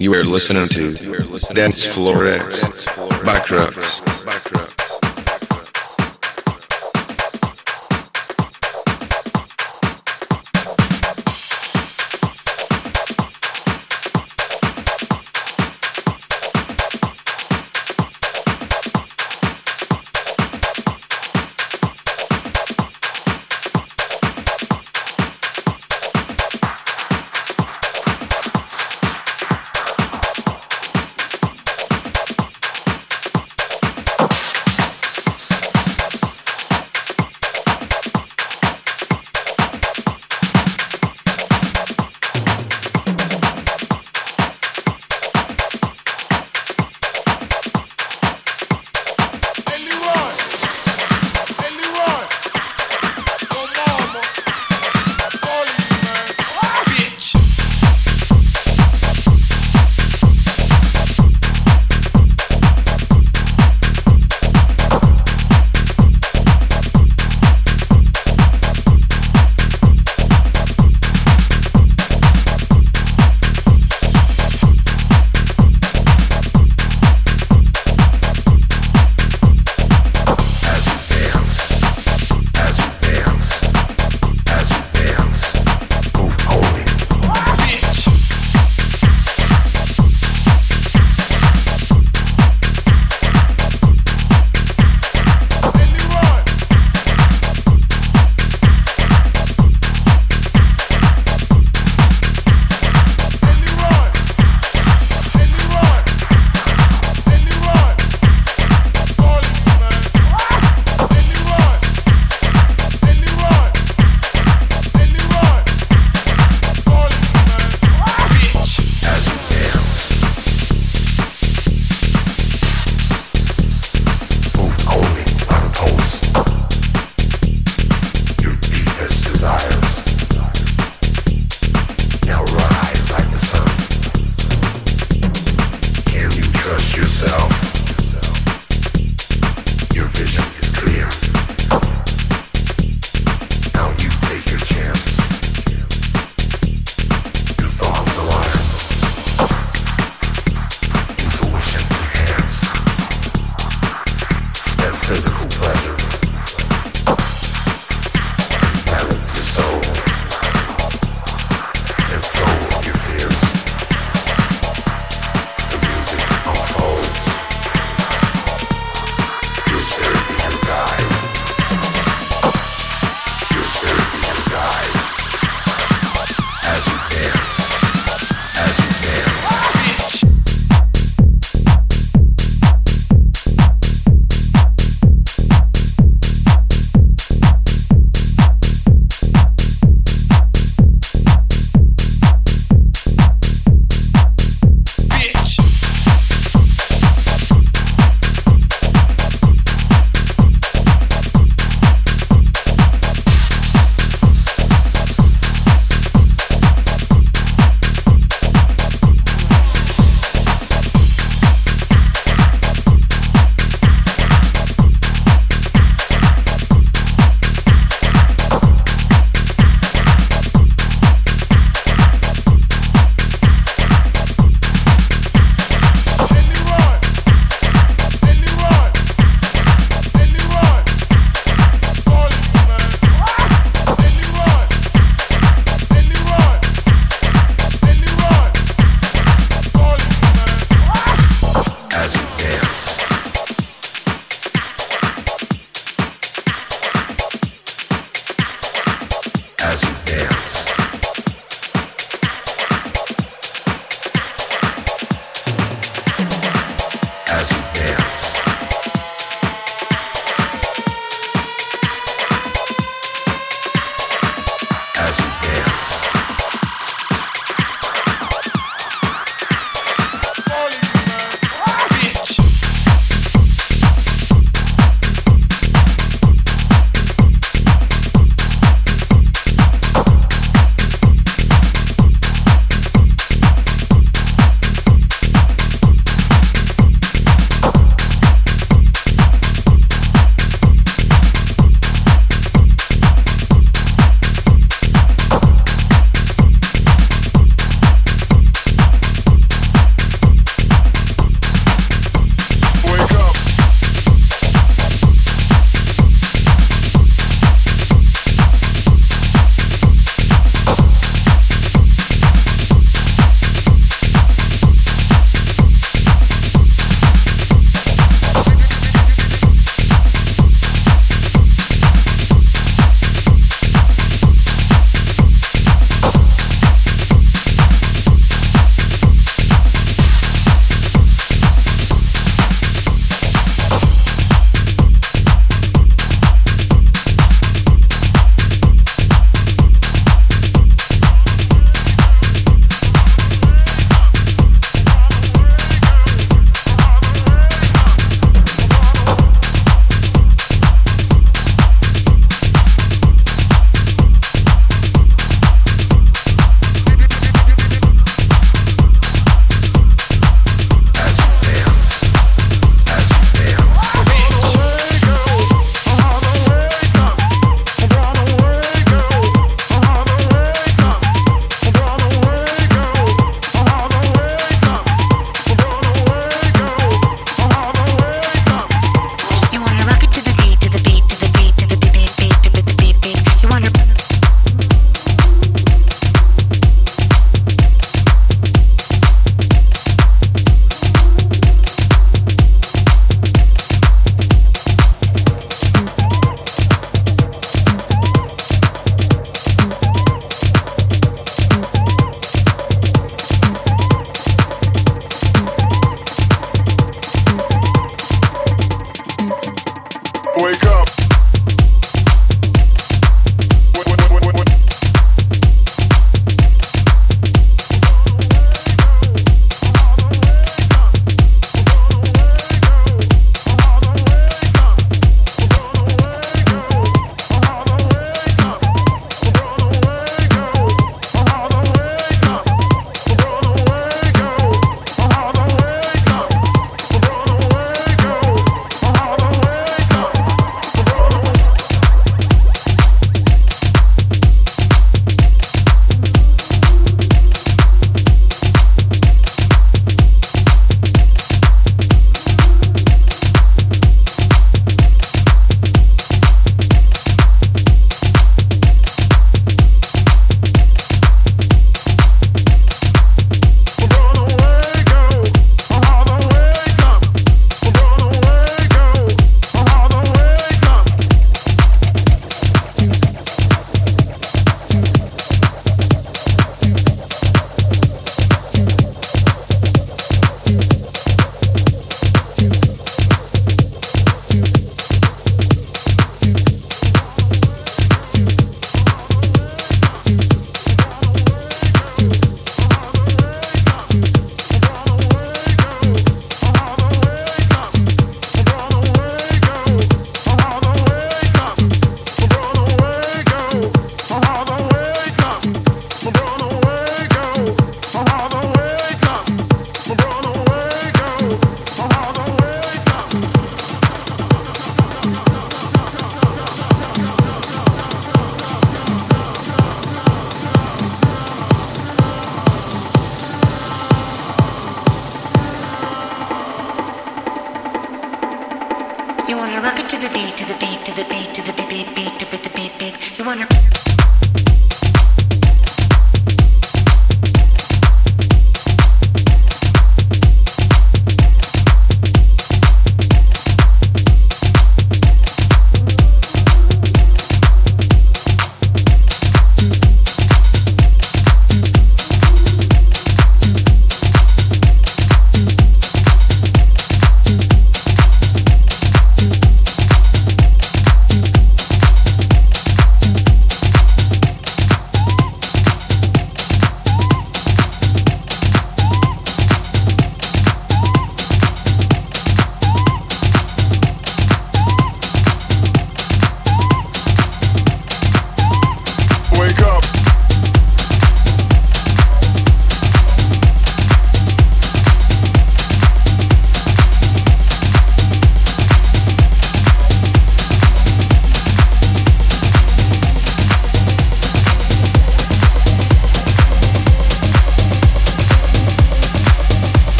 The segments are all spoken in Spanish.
You are listening to Dance X Backrocks.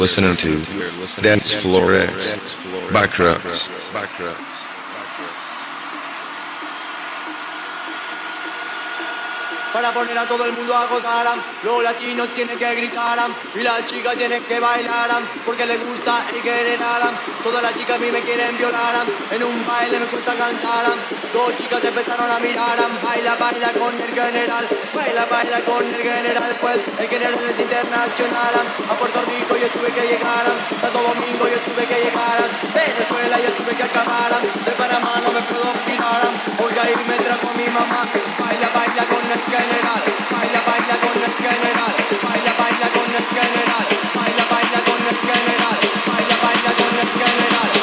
Listening to Dance Floor X, para poner a todo el mundo a gozar. Los latinos tienen que gritar y las chicas tienen que bailar porque les gusta y quieren Todas las chicas a mí me quieren violar. En un baile me gusta cantar. Dos chicas empezaron a mirar. Baila, baila con el general. Baila, baila con el general. Pues el general es internacional. A Puerto Rico yo tuve que llegar. Santo Domingo yo tuve que llegar. Venezuela yo tuve que acabar. De Panamá no me puedo olvidar. Porque ahí me trajo mi mamá. Baila, baila con el general. General. Baila, baila con el general.